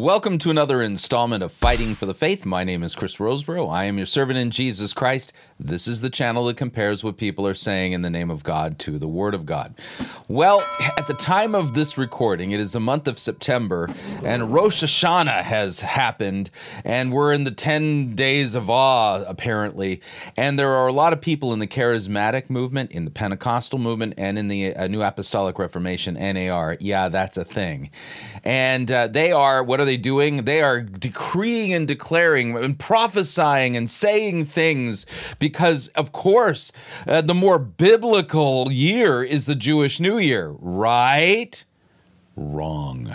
Welcome to another installment of Fighting for the Faith. My name is Chris Rosebrough. I am your servant in Jesus Christ. This is the channel that compares what people are saying in the name of God to the Word of God. Well, at the time of this recording, it is the month of September, and Rosh Hashanah has happened, and we're in the 10 days of awe, apparently. And there are a lot of people in the charismatic movement, in the Pentecostal movement, and in the uh, New Apostolic Reformation, NAR. Yeah, that's a thing. And uh, they are what are they doing? They are decreeing and declaring and prophesying and saying things because, of course, uh, the more biblical year is the Jewish New Year, right? Wrong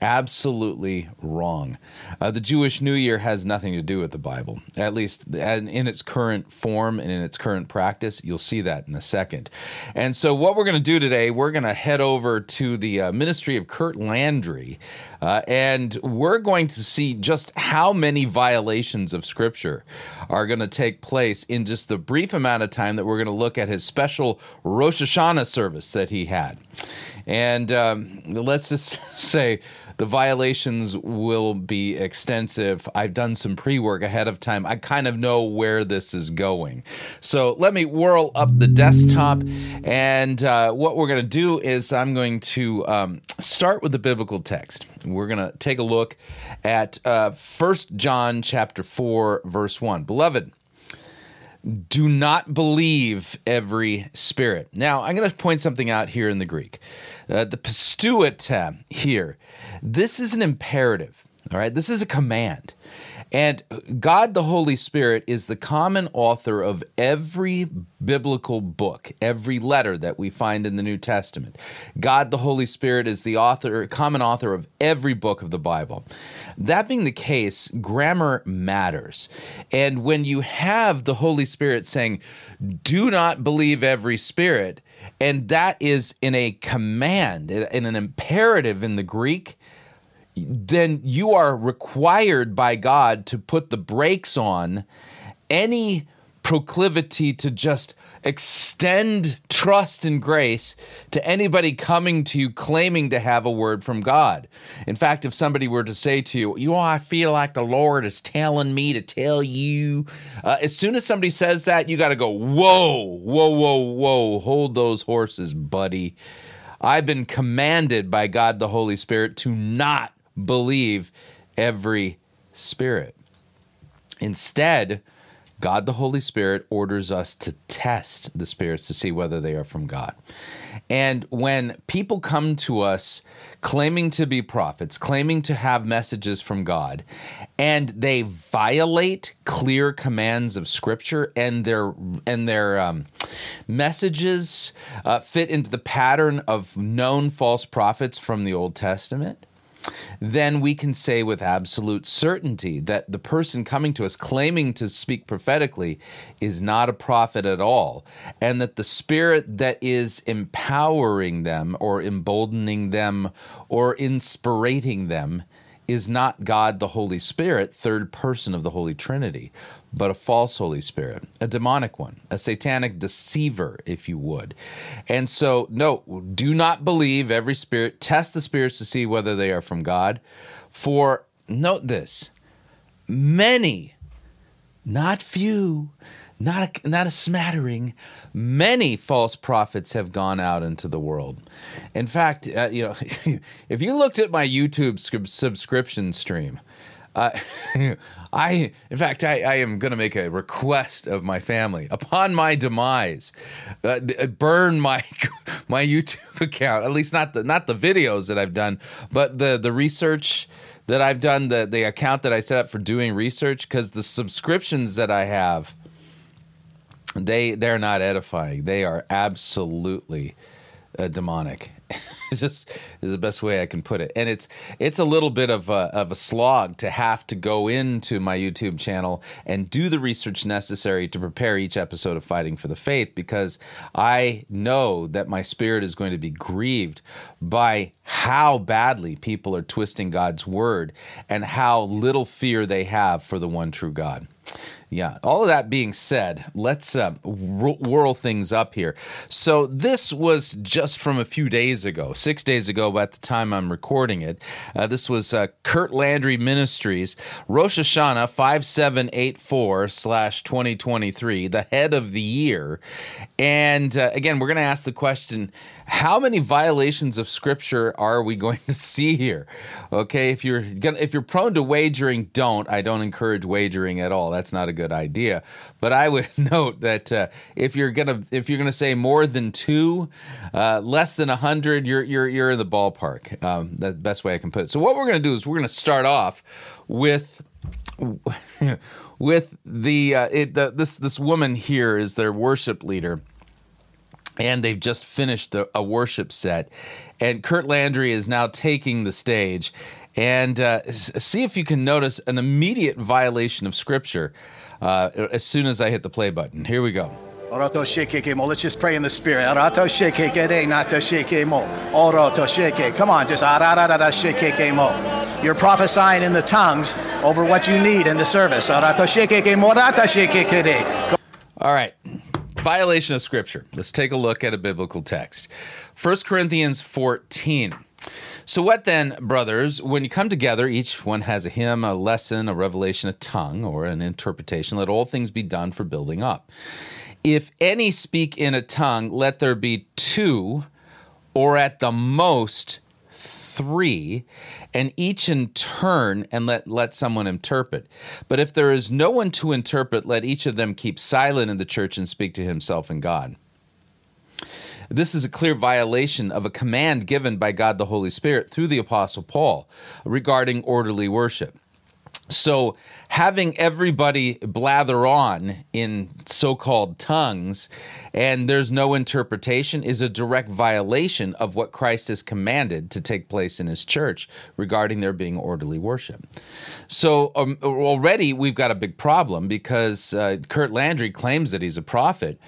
absolutely wrong. Uh, the Jewish New Year has nothing to do with the Bible, at least in its current form and in its current practice. You'll see that in a second. And so, what we're going to do today, we're going to head over to the uh, ministry of Curt Landry, uh, and we're going to see just how many violations of Scripture are going to take place in just the brief amount of time that we're going to look at his special Rosh Hashanah service that he had. And um, let's just say the violations will be extensive. I've done some pre work ahead of time. I kind of know where this is going. So let me whirl up the desktop. And uh, what we're going to do is I'm going to um, start with the biblical text. We're going to take a look at uh, 1 John chapter 4, verse 1. Beloved, do not believe every spirit. Now, I'm going to point something out here in the Greek. Uh, the pisteuete here, this is an imperative. All right, this is a command. And God the Holy Spirit is the common author of every biblical book, every letter that we find in the New Testament. God the Holy Spirit is the author, common author of every book of the Bible. That being the case, grammar matters. And when you have the Holy Spirit saying, do not believe every spirit, and that is in a command, in an imperative in the Greek, then you are required by God to put the brakes on any proclivity to just extend trust and grace to anybody coming to you claiming to have a word from God. In fact, if somebody were to say to you, you know, I feel like the Lord is telling me to tell you, uh, as soon as somebody says that, you got to go, whoa, whoa, whoa, whoa, hold those horses, buddy. I've been commanded by God the Holy Spirit to not believe every spirit. Instead, God the Holy Spirit orders us to test the spirits to see whether they are from God. And when people come to us claiming to be prophets, claiming to have messages from God, and they violate clear commands of Scripture, and their and their um, messages uh, fit into the pattern of known false prophets from the Old Testament, then we can say with absolute certainty that the person coming to us claiming to speak prophetically is not a prophet at all, and that the spirit that is empowering them or emboldening them or inspirating them is not God the Holy Spirit, third person of the Holy Trinity, but a false Holy Spirit, a demonic one, a satanic deceiver, if you would. And so, no, do not believe every spirit. Test the spirits to see whether they are from God. For, note this, many, not few, not a, not a smattering, many false prophets have gone out into the world. In fact, uh, you know, if you looked at my YouTube subscription stream, uh, I, in fact, I, I am going to make a request of my family upon my demise, uh, burn my my YouTube account. At least not the not the videos that I've done, but the the research that I've done, the the account that I set up for doing research, because the subscriptions that I have they they're not edifying. They are absolutely uh, demonic. just is the best way I can put it. And it's it's a little bit of a, of a slog to have to go into my YouTube channel and do the research necessary to prepare each episode of Fighting for the Faith because I know that my spirit is going to be grieved by how badly people are twisting God's word and how little fear they have for the one true God. Yeah. All of that being said, let's uh, whirl things up here. So this was just from a few days ago. six days ago at the time I'm recording it. Uh, this was uh, Curt Landry Ministries, Rosh Hashanah 5784 slash 2023, the head of the year. And uh, again, we're going to ask the question how many violations of scripture are we going to see here okay if you're gonna if you're prone to wagering don't i don't encourage wagering at all that's not a good idea. But i would note that uh, if you're gonna if you're gonna say more than two uh, less than hundred you're you're you're in the ballpark. Um, the best way i can put it. So what we're gonna do is we're gonna start off with with the, uh, it, the this this woman here is their worship leader. And they've just finished a, a, worship set. And Curt Landry is now taking the stage. And uh, see if you can notice an immediate violation of scripture uh, as soon as I hit the play button. Here we go. Let's just pray in the spirit. Eh, Come on, just ah, eh, You're prophesying in the tongues over what you need in the service. Eh, All right violation of scripture. Let's take a look at a biblical text. 1 Corinthians 14. So, what then, brothers, when you come together, each one has a hymn, a lesson, a revelation, a tongue, or an interpretation, let all things be done for building up. If any speak in a tongue, let there be two, or at the most three, and each in turn, and let, let someone interpret. But if there is no one to interpret, let each of them keep silent in the church and speak to himself and God. This is a clear violation of a command given by God the Holy Spirit through the Apostle Paul regarding orderly worship. So, having everybody blather on in so called tongues and there's no interpretation is a direct violation of what Christ has commanded to take place in his church regarding there being orderly worship. So, um, already we've got a big problem because uh, Curt Landry claims that he's a prophet.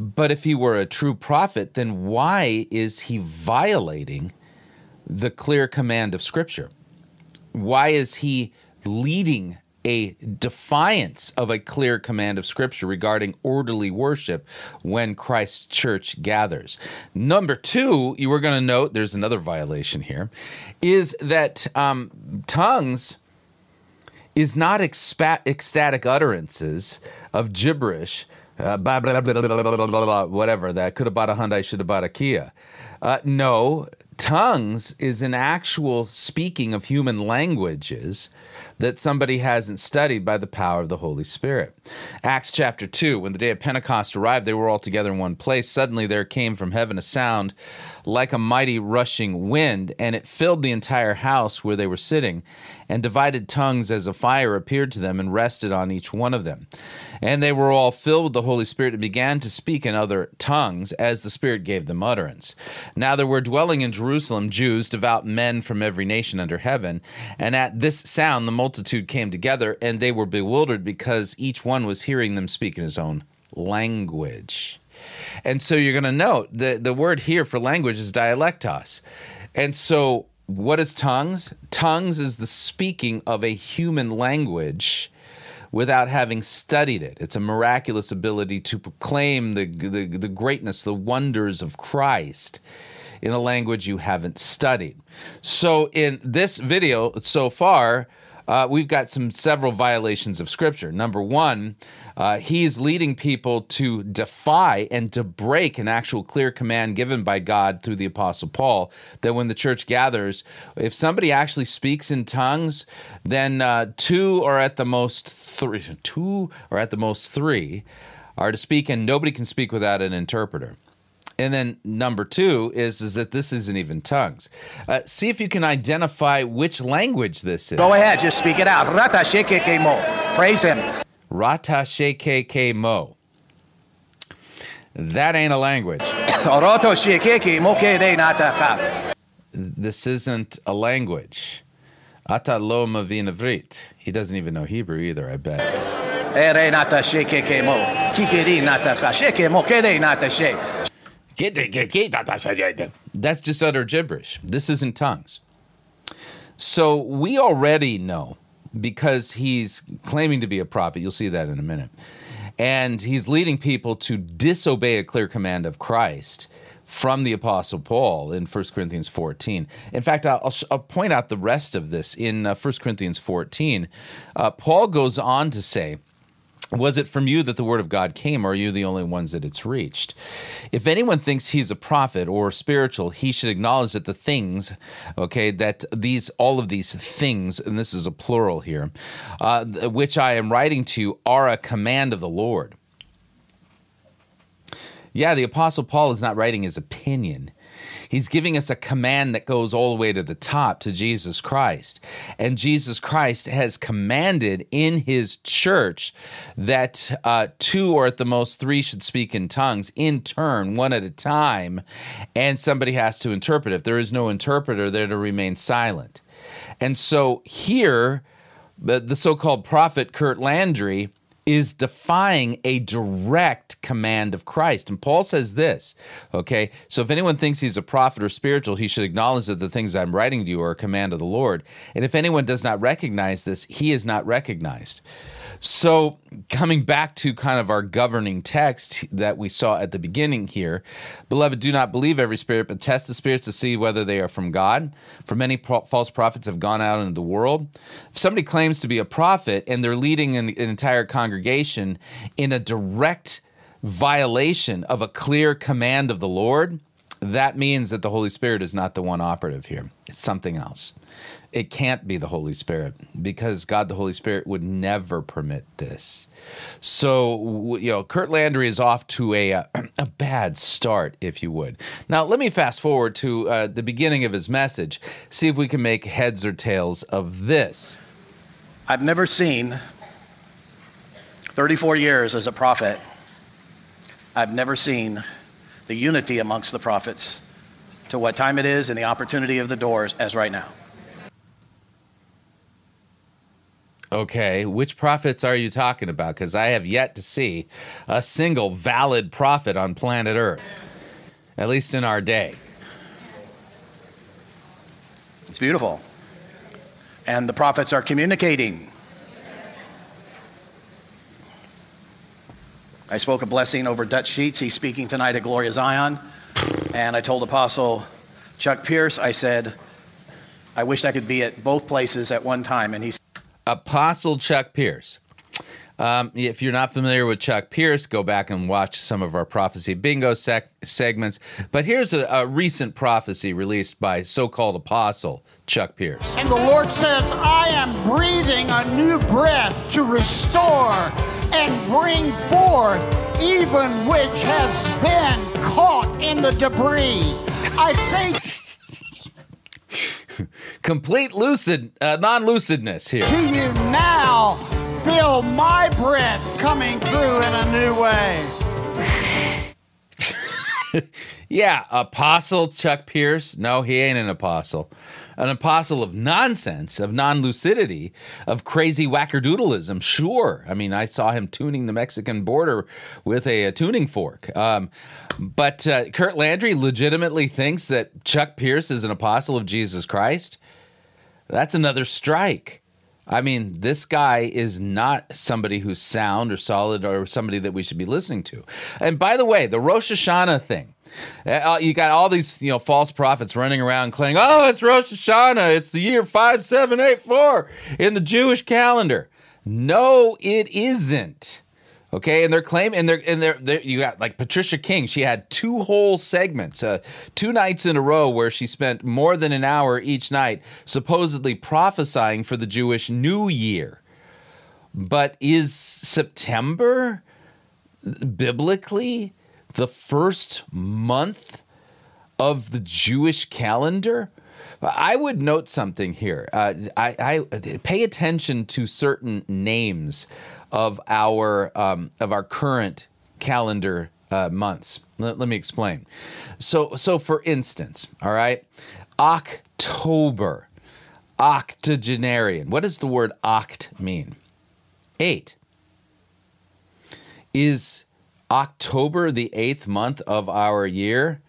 But if he were a true prophet, then why is he violating the clear command of Scripture? Why is he leading a defiance of a clear command of Scripture regarding orderly worship when Christ's church gathers. Number two, you were going to note there's another violation here, is that um, tongues is not ecstatic utterances of gibberish. Uh, blah, blah, blah, whatever that could have bought a Hyundai, should have bought a Kia. Uh, no, tongues is an actual speaking of human languages that somebody hasn't studied by the power of the Holy Spirit. Acts chapter 2, when the day of Pentecost arrived, they were all together in one place. Suddenly there came from heaven a sound like a mighty rushing wind, and it filled the entire house where they were sitting, and divided tongues as a fire appeared to them and rested on each one of them. And they were all filled with the Holy Spirit and began to speak in other tongues as the Spirit gave them utterance. Now there were dwelling in Jerusalem Jews, devout men from every nation under heaven, and at this sound the multitude came together, and they were bewildered because each one was hearing them speak in his own language. And so you're going to note the, the word here for language is dialectos. And so what is tongues? Tongues is the speaking of a human language without having studied it. It's a miraculous ability to proclaim the, the, the greatness, the wonders of Christ in a language you haven't studied. So in this video so far, uh, we've got some several violations of scripture. Number one, uh, he's leading people to defy and to break an actual clear command given by God through the Apostle Paul that when the church gathers, if somebody actually speaks in tongues, then uh, two or at the most three, two or at the most three are to speak, and nobody can speak without an interpreter. And then number two is is that this isn't even tongues. Uh, see if you can identify which language this is. Go ahead, just speak it out. Rata mo. Praise him. Rata mo. That ain't a language. this isn't a language. Ata lo mavinavrit. He doesn't even know Hebrew either, I bet. That's just utter gibberish. This isn't tongues. So we already know because he's claiming to be a prophet. You'll see that in a minute. And he's leading people to disobey a clear command of Christ from the Apostle Paul in 1 Corinthians 14. In fact, I'll, I'll point out the rest of this in uh, 1 Corinthians 14. Uh, Paul goes on to say, was it from you that the word of God came, or are you the only ones that it's reached? If anyone thinks he's a prophet or spiritual, he should acknowledge that the things, okay, that these, all of these things, and this is a plural here, uh, which I am writing to, are a command of the Lord. Yeah, the Apostle Paul is not writing his opinion. He's giving us a command that goes all the way to the top to Jesus Christ. And Jesus Christ has commanded in his church that uh, two or at the most three should speak in tongues in turn, one at a time, and somebody has to interpret. If there is no interpreter, they're to remain silent. And so here, the so called prophet Curt Landry is defying a direct command of Christ. And Paul says this, okay? So if anyone thinks he's a prophet or spiritual, he should acknowledge that the things I'm writing to you are a command of the Lord. And if anyone does not recognize this, he is not recognized. So, coming back to kind of our governing text that we saw at the beginning here, beloved, do not believe every spirit, but test the spirits to see whether they are from God. For many pro- false prophets have gone out into the world. If somebody claims to be a prophet and they're leading an, an entire congregation in a direct violation of a clear command of the Lord, that means that the Holy Spirit is not the one operative here. It's something else. It can't be the Holy Spirit because God the Holy Spirit would never permit this. So, you know, Curt Landry is off to a, uh, a bad start, if you would. Now, let me fast forward to uh, the beginning of his message, see if we can make heads or tails of this. I've never seen 34 years as a prophet, I've never seen the unity amongst the prophets to what time it is and the opportunity of the doors as right now. Okay, which prophets are you talking about? Because I have yet to see a single valid prophet on planet Earth, at least in our day. It's beautiful. And the prophets are communicating. I spoke a blessing over Dutch Sheets. He's speaking tonight at Glory of Zion. And I told Apostle Chuck Pierce, I said, I wish I could be at both places at one time. And he Apostle Chuck Pierce. Um, if you're not familiar with Chuck Pierce, go back and watch some of our prophecy bingo sec- segments. But here's a, a recent prophecy released by so called apostle Chuck Pierce. And the Lord says, I am breathing a new breath to restore and bring forth even which has been caught in the debris. I say complete lucid, uh, non-lucidness here. to you now, feel my breath coming through in a new way. Yeah, apostle Chuck Pierce. No, he ain't an apostle. An apostle of nonsense, of non-lucidity, of crazy wackerdoodleism. Sure, I mean, I saw him tuning the Mexican border with a, a tuning fork. Um, but uh, Curt Landry legitimately thinks that Chuck Pierce is an apostle of Jesus Christ. That's another strike. I mean, this guy is not somebody who's sound or solid or somebody that we should be listening to. And by the way, the Rosh Hashanah thing. Uh, you got all these, you know, false prophets running around claiming, "Oh, it's Rosh Hashanah. It's the year 5784 in the Jewish calendar." No, it isn't. Okay, and they're claiming, and they're, and they're, they're, you got like Patricia King. She had two whole segments, uh, two nights in a row, where she spent more than an hour each night supposedly prophesying for the Jewish New Year. But is September biblically the first month of the Jewish calendar? I would note something here. Uh, I, I pay attention to certain names of our um, of our current calendar uh, months. Let, let me explain. So, so for instance, all right, October, octogenarian. What does the word oct mean? Eight. Is October the eighth month of our year?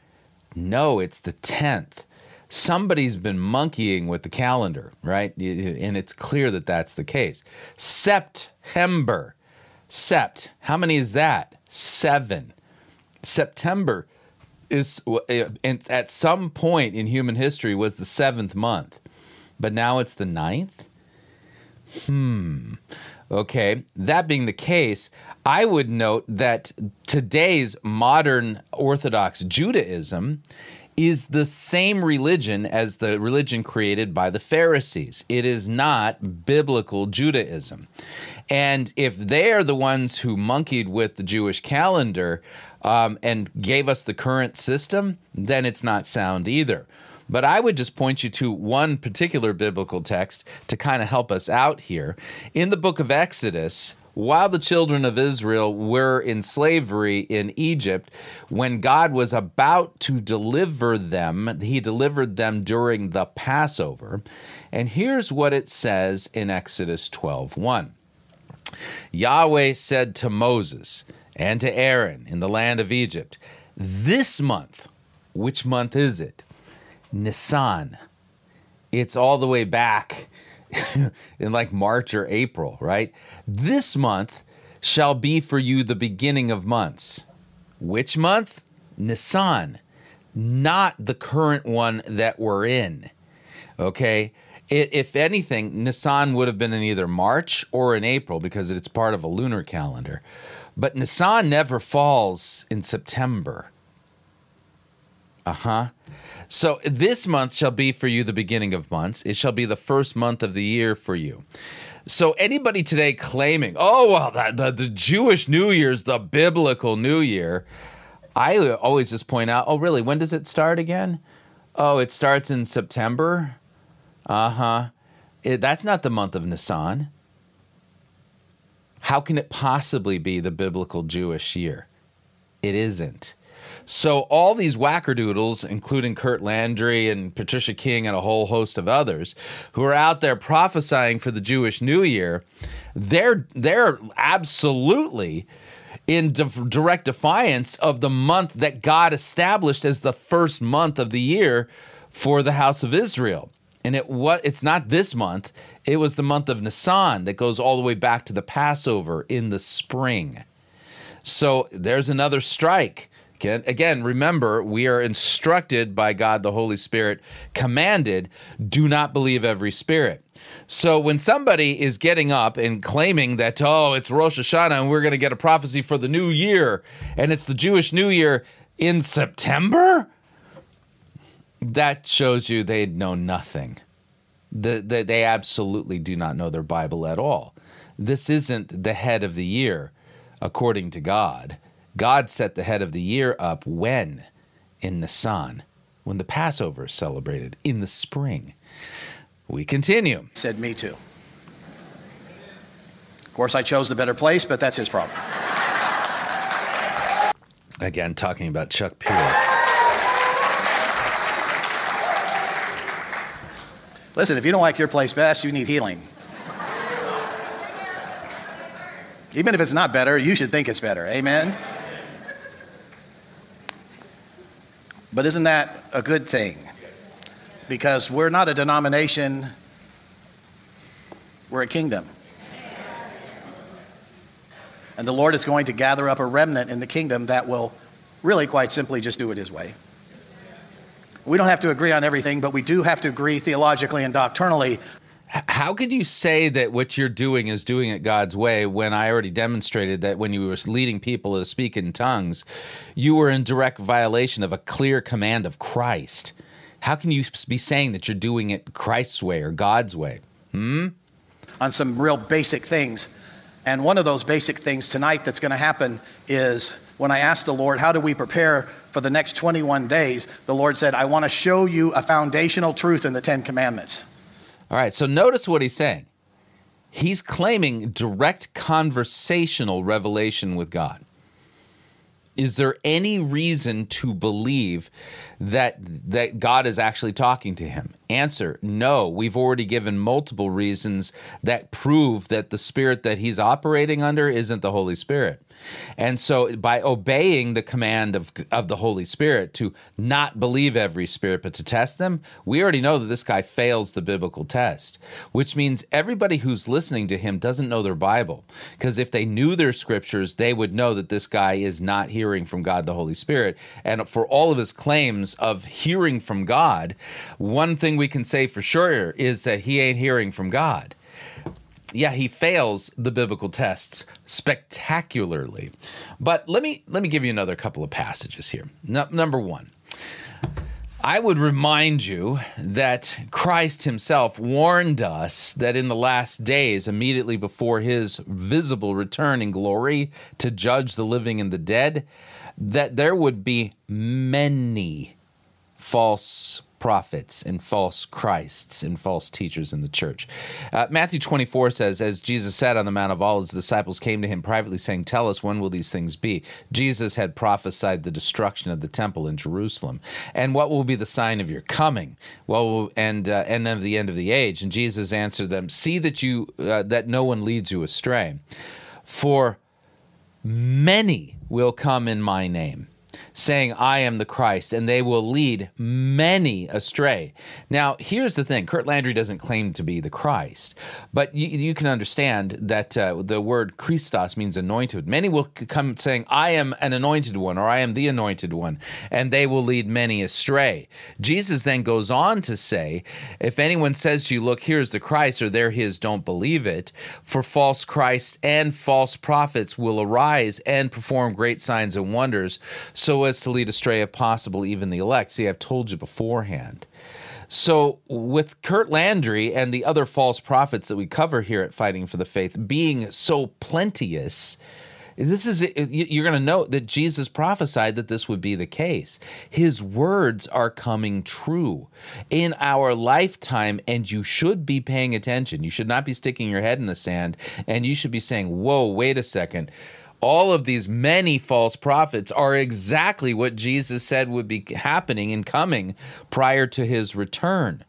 No, it's the tenth somebody's been monkeying with the calendar, right? And it's clear that that's the case. September. Sept. How many is that? Seven. September is and at some point in human history was the seventh month, but now it's the ninth. Hmm. Okay. That being the case, I would note that today's modern Orthodox Judaism is the same religion as the religion created by the Pharisees. It is not biblical Judaism. And if they are the ones who monkeyed with the Jewish calendar um, and gave us the current system, then it's not sound either. But I would just point you to one particular biblical text to kind of help us out here. In the book of Exodus, while the children of Israel were in slavery in Egypt, when God was about to deliver them, he delivered them during the Passover. And here's what it says in Exodus 12 1. Yahweh said to Moses and to Aaron in the land of Egypt, This month, which month is it? Nisan. It's all the way back in like March or April, right? This month shall be for you the beginning of months. Which month? Nisan, not the current one that we're in. Okay? It, if anything, Nisan would have been in either March or in April because it's part of a lunar calendar. But Nisan never falls in September. Uh huh. So this month shall be for you the beginning of months. It shall be the first month of the year for you. So anybody today claiming, oh well, the, the, the Jewish New Year's the biblical New Year, I always just point out, oh really, when does it start again? Oh, it starts in September. Uh huh. That's not the month of Nisan. How can it possibly be the biblical Jewish year? It isn't. So all these wackerdoodles, including Curt Landry and Patricia King and a whole host of others, who are out there prophesying for the Jewish New Year, they're they're absolutely in direct defiance of the month that God established as the first month of the year for the house of Israel. And it what it's not this month, it was the month of Nisan that goes all the way back to the Passover in the spring. So there's another strike Again, again, remember, we are instructed by God the Holy Spirit, commanded, do not believe every spirit. So when somebody is getting up and claiming that, oh, it's Rosh Hashanah and we're going to get a prophecy for the new year, and it's the Jewish New Year in September, that shows you they know nothing. The, the, they absolutely do not know their Bible at all. This isn't the head of the year, according to God. God set the head of the year up when? In Nisan, when the Passover is celebrated in the spring. We continue. Said me too. Of course, I chose the better place, but that's his problem. Again, talking about Chuck Pierce. Listen, if you don't like your place best, you need healing. Even if it's not better, you should think it's better. Amen? But isn't that a good thing? Because we're not a denomination, we're a kingdom. And the Lord is going to gather up a remnant in the kingdom that will really, quite simply, just do it His way. We don't have to agree on everything, but we do have to agree theologically and doctrinally how could you say that what you're doing is doing it God's way when I already demonstrated that when you were leading people to speak in tongues, you were in direct violation of a clear command of Christ? How can you be saying that you're doing it Christ's way or God's way? Hmm? On some real basic things. And one of those basic things tonight that's going to happen is when I asked the Lord, How do we prepare for the next 21 days? The Lord said, I want to show you a foundational truth in the Ten Commandments. All right, so notice what he's saying. He's claiming direct conversational revelation with God. Is there any reason to believe that that God is actually talking to him? Answer: No. We've already given multiple reasons that prove that the spirit that he's operating under isn't the Holy Spirit. And so by obeying the command of, of the Holy Spirit to not believe every spirit, but to test them, we already know that this guy fails the biblical test, which means everybody who's listening to him doesn't know their Bible. Because if they knew their scriptures, they would know that this guy is not hearing from God the Holy Spirit. And for all of his claims of hearing from God, one thing we can say for sure is that he ain't hearing from God yeah, he fails the biblical tests spectacularly. But let me let me give you another couple of passages here. No, number 1. I would remind you that Christ himself warned us that in the last days, immediately before his visible return in glory to judge the living and the dead, that there would be many false prophets and false Christs and false teachers in the church. Uh, Matthew 24 says, As Jesus sat on the Mount of Olives, the disciples came to him privately, saying, Tell us, when will these things be? Jesus had prophesied the destruction of the temple in Jerusalem. And what will be the sign of your coming? Well, and, uh, and then of the end of the age. And Jesus answered them, See that, you, uh, that no one leads you astray. For many will come in my name saying, I am the Christ, and they will lead many astray. Now, here's the thing Curt Landry doesn't claim to be the Christ, but you, you can understand that uh, the word Christos means anointed. Many will come saying, I am an anointed one, or I am the anointed one, and they will lead many astray. Jesus then goes on to say, If anyone says to you, Look, here's the Christ, or there he is, don't believe it, for false Christ and false prophets will arise and perform great signs and wonders. So as to lead astray, if possible, even the elect. See, I've told you beforehand. So, with Curt Landry and the other false prophets that we cover here at Fighting for the Faith being so plenteous, this is you're going to note that Jesus prophesied that this would be the case. His words are coming true in our lifetime, and you should be paying attention. You should not be sticking your head in the sand, and you should be saying, Whoa, wait a second all of these many false prophets are exactly what Jesus said would be happening and coming prior to his return.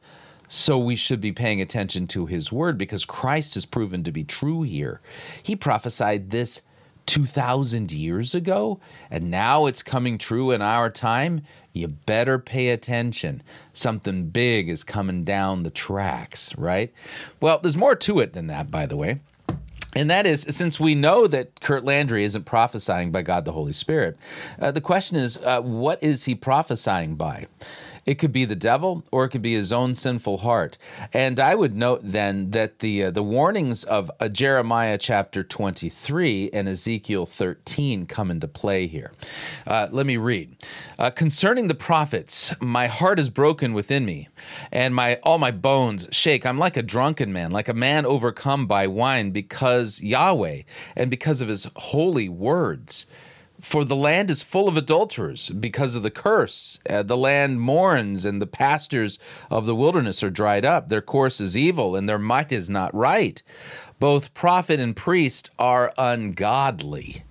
So we should be paying attention to his word because Christ is proven to be true here. He prophesied this 2,000 years ago, and now it's coming true in our time. You better pay attention. Something big is coming down the tracks, right? Well, there's more to it than that, by the way. And that is, since we know that Curt Landry isn't prophesying by God the Holy Spirit, uh, the question is, uh, what is he prophesying by? It could be the devil, or it could be his own sinful heart. And I would note then that the uh, the warnings of uh, Jeremiah chapter 23 and Ezekiel 13 come into play here. Uh, let me read. Uh, Concerning the prophets, my heart is broken within me, and my all my bones shake. I'm like a drunken man, like a man overcome by wine, because Yahweh and because of His holy words. For the land is full of adulterers because of the curse. Uh, the land mourns, and the pastures of the wilderness are dried up. Their course is evil, and their might is not right. Both prophet and priest are ungodly.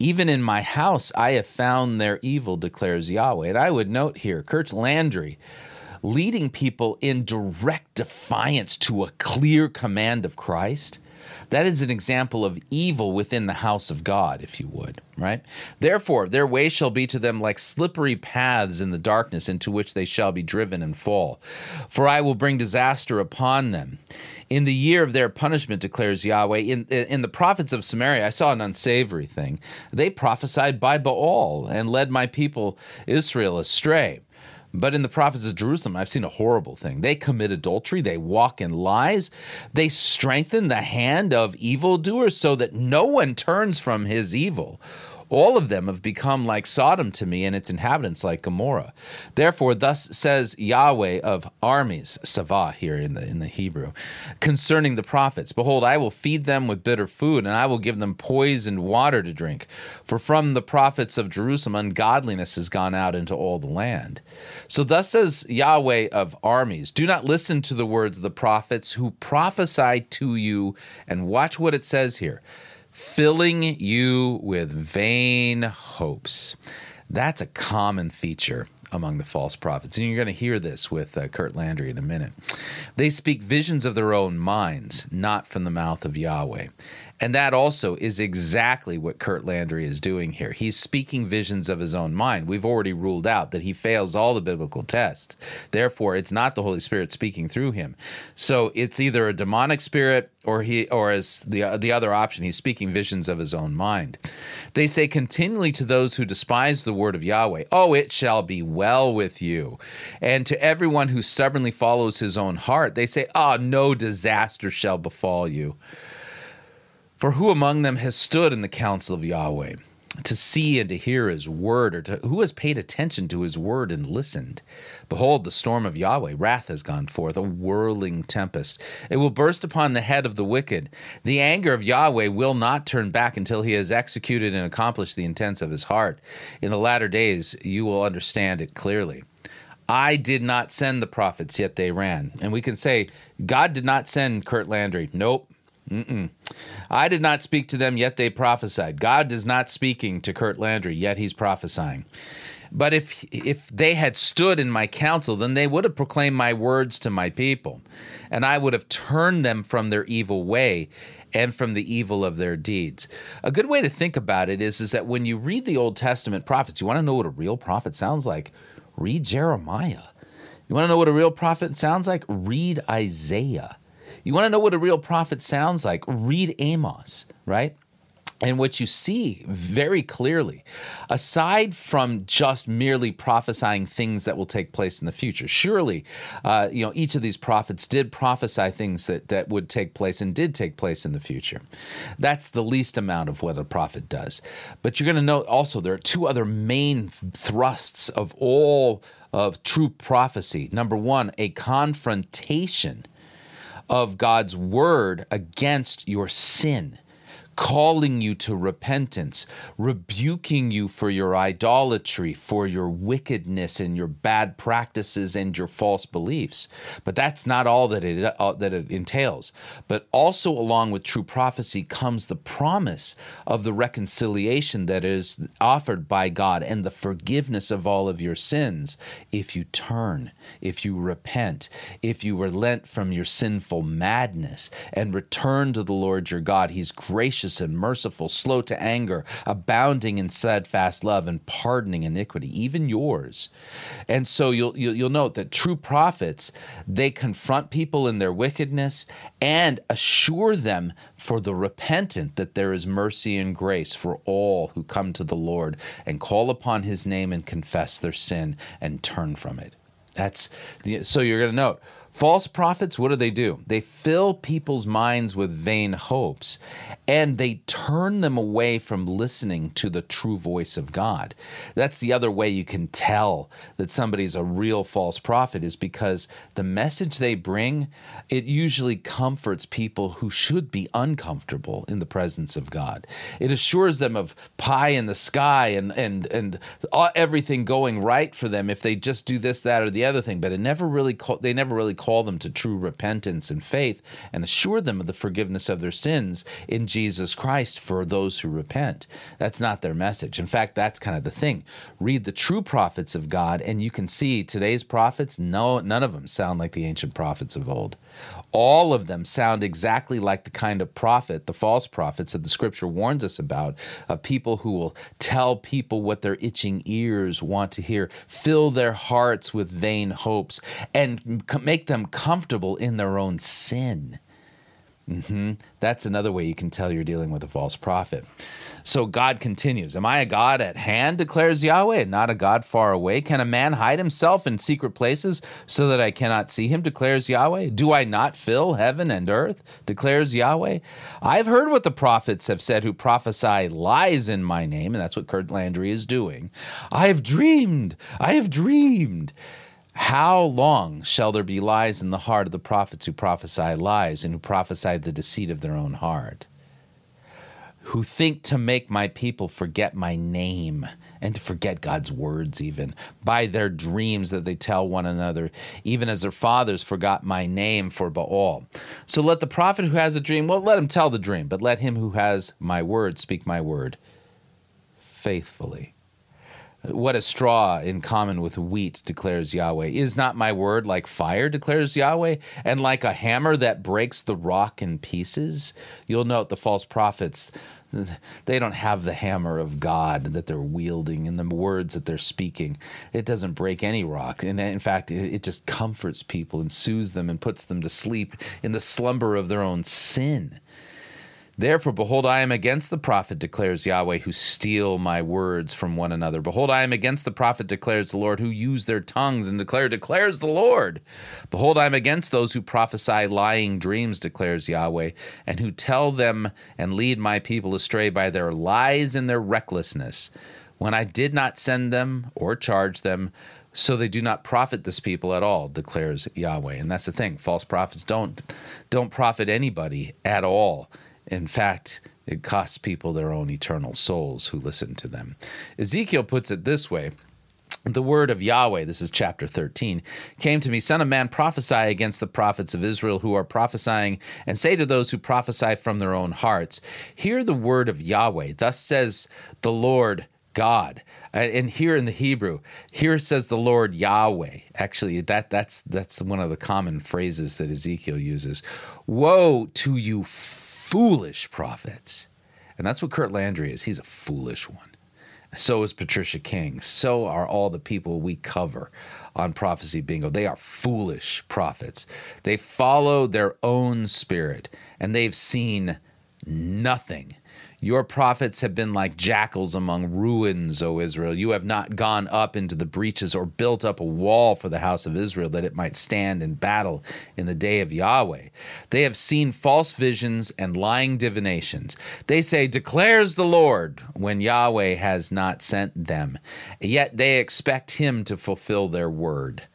Even in my house I have found their evil, declares Yahweh. And I would note here, Curt Landry leading people in direct defiance to a clear command of Christ that is an example of evil within the house of God, if you would, right? Therefore, their way shall be to them like slippery paths in the darkness into which they shall be driven and fall. For I will bring disaster upon them. In the year of their punishment, declares Yahweh, in, in the prophets of Samaria, I saw an unsavory thing. They prophesied by Baal and led my people Israel astray. But in the prophets of Jerusalem, I've seen a horrible thing. They commit adultery, they walk in lies, they strengthen the hand of evildoers so that no one turns from his evil. All of them have become like Sodom to me, and its inhabitants like Gomorrah. Therefore, thus says Yahweh of armies, Savah here in the in the Hebrew, concerning the prophets: Behold, I will feed them with bitter food, and I will give them poisoned water to drink. For from the prophets of Jerusalem, ungodliness has gone out into all the land. So thus says Yahweh of armies: Do not listen to the words of the prophets who prophesy to you, and watch what it says here filling you with vain hopes. That's a common feature among the false prophets. And you're going to hear this with uh, Curt Landry in a minute. They speak visions of their own minds, not from the mouth of Yahweh. And that also is exactly what Curt Landry is doing here. He's speaking visions of his own mind. We've already ruled out that he fails all the biblical tests. Therefore, it's not the Holy Spirit speaking through him. So it's either a demonic spirit or he or as the the other option he's speaking visions of his own mind. They say continually to those who despise the word of Yahweh, "Oh, it shall be well with you." And to everyone who stubbornly follows his own heart, they say, "Ah, oh, no disaster shall befall you." For who among them has stood in the counsel of Yahweh? to see and to hear his word, or to, who has paid attention to his word and listened? Behold, the storm of Yahweh, wrath has gone forth, a whirling tempest. It will burst upon the head of the wicked. The anger of Yahweh will not turn back until he has executed and accomplished the intents of his heart. In the latter days, you will understand it clearly. I did not send the prophets, yet they ran. And we can say, God did not send Curt Landry. Nope. Mm-mm. I did not speak to them, yet they prophesied. God is not speaking to Curt Landry, yet he's prophesying. But if if they had stood in my counsel, then they would have proclaimed my words to my people, and I would have turned them from their evil way and from the evil of their deeds. A good way to think about it is, is that when you read the Old Testament prophets, you want to know what a real prophet sounds like? Read Jeremiah. You want to know what a real prophet sounds like? Read Isaiah. You want to know what a real prophet sounds like? Read Amos, right? And what you see very clearly, aside from just merely prophesying things that will take place in the future, surely, uh, you know, each of these prophets did prophesy things that, that would take place and did take place in the future. That's the least amount of what a prophet does. But you're going to note also there are two other main thrusts of all of true prophecy. Number one, a confrontation of God's word against your sin calling you to repentance, rebuking you for your idolatry, for your wickedness and your bad practices and your false beliefs. But that's not all that it uh, that it entails. But also along with true prophecy comes the promise of the reconciliation that is offered by God and the forgiveness of all of your sins if you turn, if you repent, if you relent from your sinful madness and return to the Lord your God. He's gracious gracious and merciful, slow to anger, abounding in steadfast love, and pardoning iniquity, even yours. And so you'll, you'll, you'll note that true prophets, they confront people in their wickedness and assure them for the repentant that there is mercy and grace for all who come to the Lord and call upon his name and confess their sin and turn from it. That's the, so you're going to note False prophets, what do they do? They fill people's minds with vain hopes and they turn them away from listening to the true voice of God. That's the other way you can tell that somebody's a real false prophet is because the message they bring, it usually comforts people who should be uncomfortable in the presence of God. It assures them of pie in the sky and and and everything going right for them if they just do this that or the other thing, but it never really they never really call them to true repentance and faith and assure them of the forgiveness of their sins in Jesus Christ for those who repent. That's not their message. In fact, that's kind of the thing. Read the true prophets of God, and you can see today's prophets, no, none of them sound like the ancient prophets of old. All of them sound exactly like the kind of prophet, the false prophets that the scripture warns us about, of people who will tell people what their itching ears want to hear, fill their hearts with vain hopes, and make them comfortable in their own sin. Mm-hmm. That's another way you can tell you're dealing with a false prophet. So God continues Am I a God at hand, declares Yahweh, and not a God far away? Can a man hide himself in secret places so that I cannot see him, declares Yahweh? Do I not fill heaven and earth, declares Yahweh? I've heard what the prophets have said who prophesy lies in my name, and that's what Curt Landry is doing. I have dreamed, I have dreamed. How long shall there be lies in the heart of the prophets who prophesy lies and who prophesy the deceit of their own heart? Who think to make my people forget my name and to forget God's words, even by their dreams that they tell one another, even as their fathers forgot my name for Baal. So let the prophet who has a dream, well, let him tell the dream, but let him who has my word speak my word faithfully. What a straw in common with wheat, declares Yahweh. Is not my word like fire, declares Yahweh, and like a hammer that breaks the rock in pieces? You'll note the false prophets, they don't have the hammer of God that they're wielding in the words that they're speaking. It doesn't break any rock. And in fact, it just comforts people and soothes them and puts them to sleep in the slumber of their own sin. Therefore, behold, I am against the prophet, declares Yahweh, who steal my words from one another. Behold, I am against the prophet, declares the Lord, who use their tongues and declare, declares the Lord. Behold, I am against those who prophesy lying dreams, declares Yahweh, and who tell them and lead my people astray by their lies and their recklessness. When I did not send them or charge them, so they do not profit this people at all declares yahweh and that's the thing false prophets don't don't profit anybody at all in fact, it costs people their own eternal souls who listen to them. Ezekiel puts it this way the word of Yahweh, this is chapter 13, came to me, Son of man, prophesy against the prophets of Israel who are prophesying, and say to those who prophesy from their own hearts, Hear the word of Yahweh. Thus says the Lord God. Uh, and here in the Hebrew, here says the Lord Yahweh. Actually, that that's that's one of the common phrases that Ezekiel uses. Woe to you foolish prophets. And that's what Curt Landry is. He's a foolish one. So is Patricia King. So are all the people we cover on Prophecy Bingo. They are foolish prophets. They follow their own spirit and they've seen nothing your prophets have been like jackals among ruins, O Israel. You have not gone up into the breaches or built up a wall for the house of Israel that it might stand in battle in the day of Yahweh. They have seen false visions and lying divinations. They say, Declares the Lord, when Yahweh has not sent them. Yet they expect him to fulfill their word.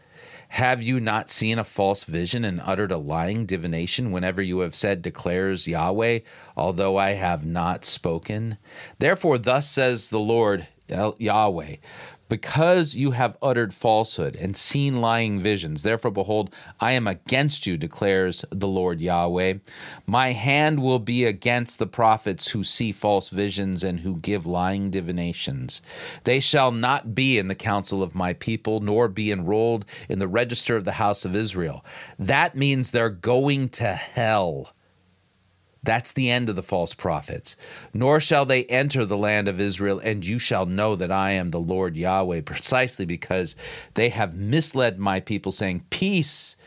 Have you not seen a false vision and uttered a lying divination whenever you have said, declares Yahweh, although I have not spoken? Therefore, thus says the Lord Yahweh because you have uttered falsehood and seen lying visions. Therefore, behold, I am against you, declares the Lord Yahweh. My hand will be against the prophets who see false visions and who give lying divinations. They shall not be in the council of my people, nor be enrolled in the register of the house of Israel. That means they're going to hell. That's the end of the false prophets. Nor shall they enter the land of Israel, and you shall know that I am the Lord Yahweh, precisely because they have misled my people, saying, Peace,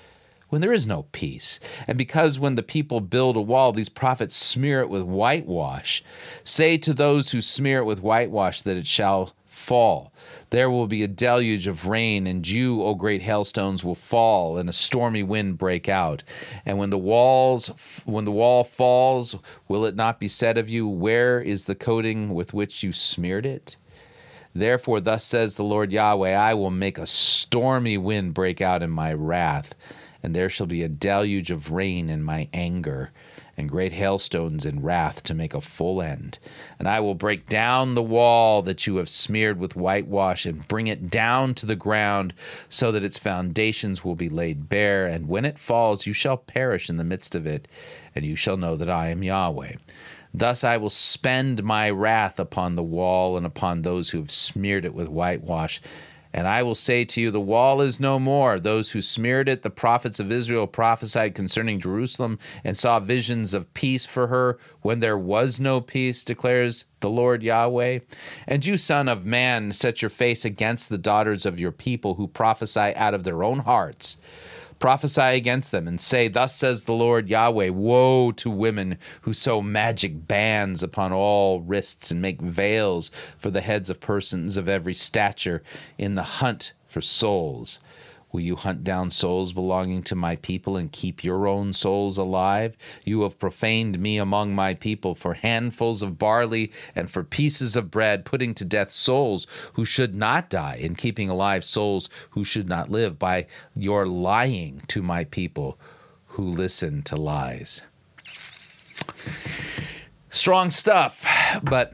when there is no peace. And because when the people build a wall, these prophets smear it with whitewash. Say to those who smear it with whitewash that it shall fall. There will be a deluge of rain, and you, O great hailstones, will fall, and a stormy wind break out. And when the walls, when the wall falls, will it not be said of you, Where is the coating with which you smeared it? Therefore, thus says the Lord Yahweh, I will make a stormy wind break out in my wrath, and there shall be a deluge of rain in my anger and great hailstones in wrath to make a full end. And I will break down the wall that you have smeared with whitewash and bring it down to the ground so that its foundations will be laid bare. And when it falls, you shall perish in the midst of it, and you shall know that I am Yahweh. Thus I will spend my wrath upon the wall and upon those who have smeared it with whitewash and I will say to you, the wall is no more. Those who smeared it, the prophets of Israel prophesied concerning Jerusalem and saw visions of peace for her when there was no peace, declares the Lord Yahweh. And you, son of man, set your face against the daughters of your people who prophesy out of their own hearts Prophesy against them and say, Thus says the Lord Yahweh Woe to women who sew magic bands upon all wrists and make veils for the heads of persons of every stature in the hunt for souls. Will you hunt down souls belonging to my people and keep your own souls alive? You have profaned me among my people for handfuls of barley and for pieces of bread, putting to death souls who should not die and keeping alive souls who should not live by your lying to my people who listen to lies. Strong stuff, but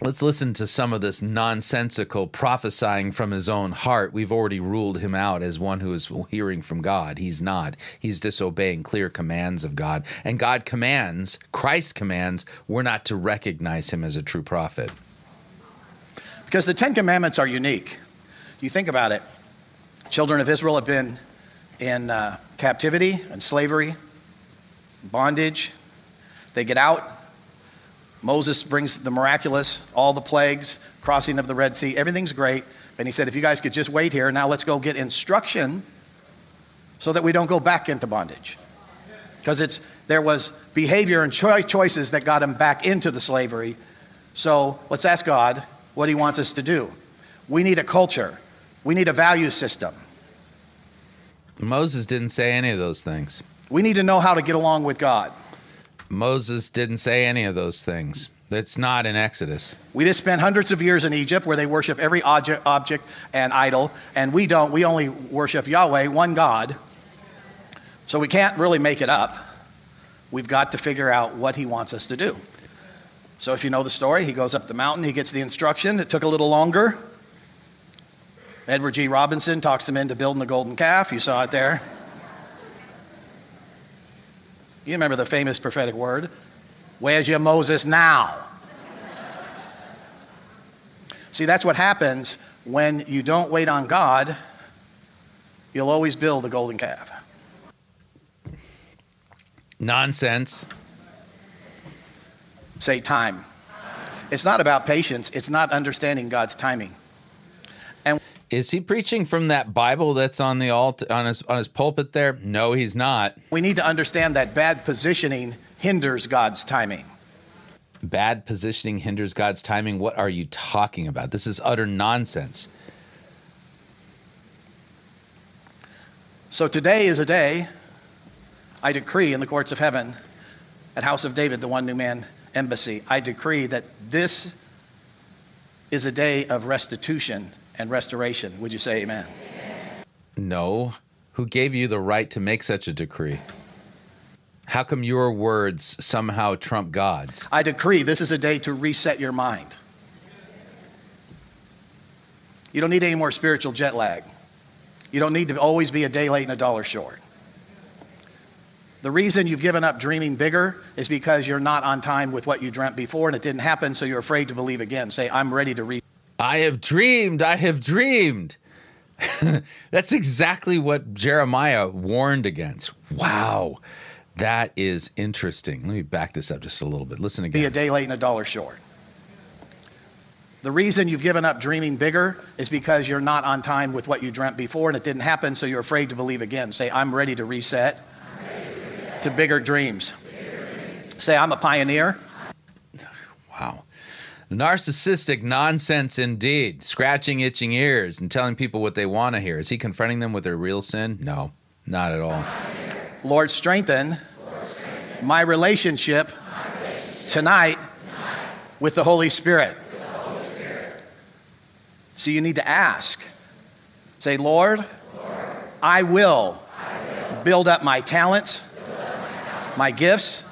Let's listen to some of this nonsensical prophesying from his own heart. We've already ruled him out as one who is hearing from God. He's not. He's disobeying clear commands of God. And God commands, Christ commands, we're not to recognize him as a true prophet. Because the Ten Commandments are unique. You think about it. Children of Israel have been in uh, captivity and slavery, bondage. They get out. Moses brings the miraculous, all the plagues, crossing of the Red Sea. Everything's great. And he said, if you guys could just wait here, now let's go get instruction so that we don't go back into bondage. Because it's there was behavior and choi- choices that got him back into the slavery. So let's ask God what he wants us to do. We need a culture. We need a value system. Moses didn't say any of those things. We need to know how to get along with God. Moses didn't say any of those things. It's not in Exodus. We just spent hundreds of years in Egypt where they worship every object, object and idol, and we don't. We only worship Yahweh, one God. So we can't really make it up. We've got to figure out what he wants us to do. So if you know the story, he goes up the mountain, he gets the instruction. It took a little longer. Edward G. Robinson talks him into building the golden calf. You saw it there. You remember the famous prophetic word Where's your Moses now? See, that's what happens when you don't wait on God. You'll always build a golden calf. Nonsense. Say time. It's not about patience, it's not understanding God's timing. Is he preaching from that Bible that's on the alt on his on his pulpit there? No, he's not. We need to understand that bad positioning hinders God's timing. Bad positioning hinders God's timing. What are you talking about? This is utter nonsense. So today is a day I decree in the courts of heaven at House of David, the one new man embassy, I decree that this is a day of restitution and restoration. Would you say amen? No. Who gave you the right to make such a decree? How come your words somehow trump God's? I decree this is a day to reset your mind. You don't need any more spiritual jet lag. You don't need to always be a day late and a dollar short. The reason you've given up dreaming bigger is because you're not on time with what you dreamt before and it didn't happen, so you're afraid to believe again. Say, I'm ready to read. I have dreamed, I have dreamed. That's exactly what Jeremiah warned against. Wow. That is interesting. Let me back this up just a little bit. Listen again. Be a day late and a dollar short. The reason you've given up dreaming bigger is because you're not on time with what you dreamt before and it didn't happen, so you're afraid to believe again. Say, I'm ready to reset, to bigger dreams. Say, I'm a pioneer. Wow. Narcissistic nonsense indeed. Scratching itching ears and telling people what they want to hear. Is he confronting them with their real sin? No, not at all. Lord, strengthen my relationship tonight with the Holy Spirit. So you need to ask. Say, Lord, I will build up my talents, my gifts,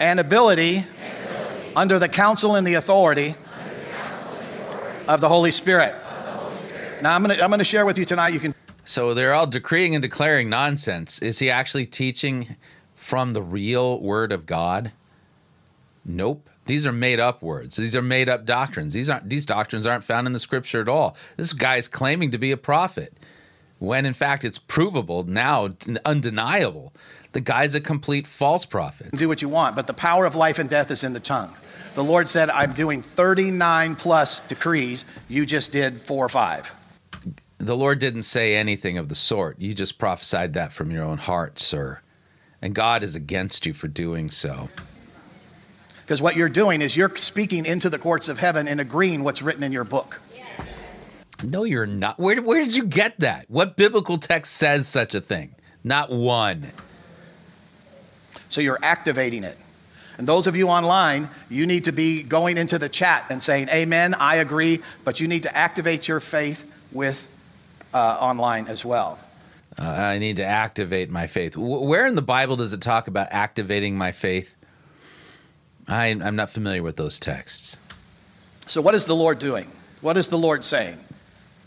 and ability under the counsel and the authority of the Holy Spirit. Now, I'm going to I'm to share with you tonight. You can So they're all decreeing and declaring nonsense. Is he actually teaching from the real word of God? Nope. These are made up words. These are made up doctrines. These aren't these doctrines aren't found in the scripture at all. This guy is claiming to be a prophet when in fact it's provable now, undeniable. The guy's a complete false prophet. do what you want, but the power of life and death is in the tongue. The Lord said, I'm doing 39 plus decrees. You just did four or five. The Lord didn't say anything of the sort. You just prophesied that from your own heart, sir. And God is against you for doing so. Because what you're doing is you're speaking into the courts of heaven and agreeing what's written in your book. No, you're not. Where, where did you get that? What biblical text says such a thing? Not one. So you're activating it. And those of you online, you need to be going into the chat and saying, Amen, I agree, but you need to activate your faith with uh, online as well. Uh, I need to activate my faith. Where in the Bible does it talk about activating my faith? I, I'm not familiar with those texts. So, what is the Lord doing? What is the Lord saying?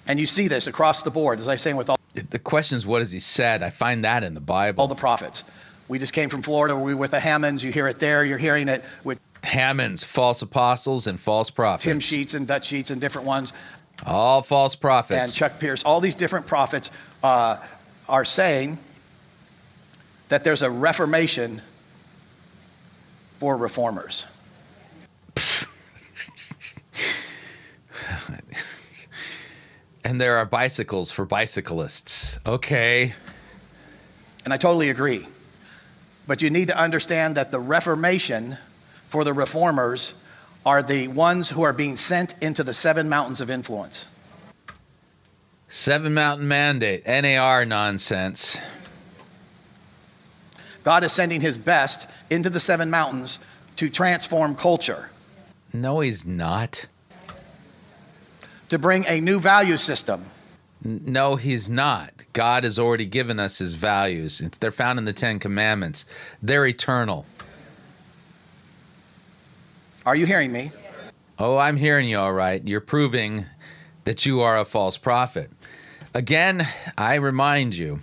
And you see this across the board, as I was saying with all, The question is, what has he said? I find that in the Bible. all the prophets. We just came from Florida, we were with the Hamons, you hear it there, you're hearing it with Hamons, false apostles, and false prophets. Tim Sheets and Dutch Sheets and different ones, All false prophets. and Chuck Pierce, all these different prophets uh, are saying that there's a reformation for reformers. and there are bicycles for bicyclists. Okay. And I totally agree. But you need to understand that the reformation for the reformers are the ones who are being sent into the seven mountains of influence. Seven Mountain Mandate, NAR nonsense. God is sending his best into the seven mountains to transform culture, No, he's not. to bring a new value system. No, he's not. God has already given us his values. They're found in the Ten Commandments, they're eternal. Are you hearing me? Oh, I'm hearing you all right. You're proving that you are a false prophet. Again, I remind you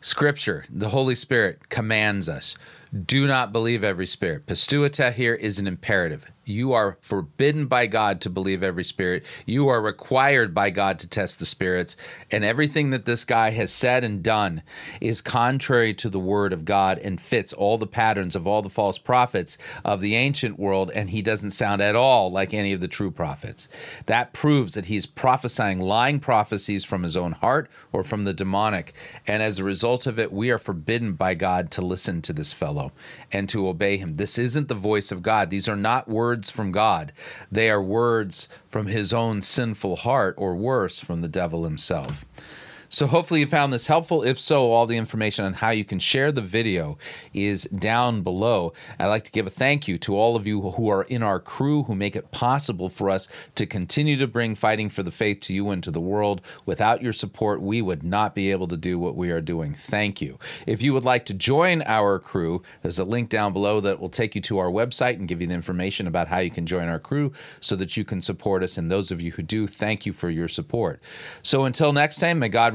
Scripture, the Holy Spirit commands us do not believe every spirit. pisteuete here is an imperative. You are forbidden by God to believe every spirit. You are required by God to test the spirits. And everything that this guy has said and done is contrary to the word of God and fits all the patterns of all the false prophets of the ancient world. And he doesn't sound at all like any of the true prophets. That proves that he's prophesying lying prophecies from his own heart or from the demonic. And as a result of it, we are forbidden by God to listen to this fellow and to obey him. This isn't the voice of God. These are not words from God. They are words from his own sinful heart, or worse, from the devil himself. So, hopefully, you found this helpful. If so, all the information on how you can share the video is down below. I'd like to give a thank you to all of you who are in our crew who make it possible for us to continue to bring fighting for the faith to you and to the world. Without your support, we would not be able to do what we are doing. Thank you. If you would like to join our crew, there's a link down below that will take you to our website and give you the information about how you can join our crew so that you can support us. And those of you who do, thank you for your support. So, until next time, may God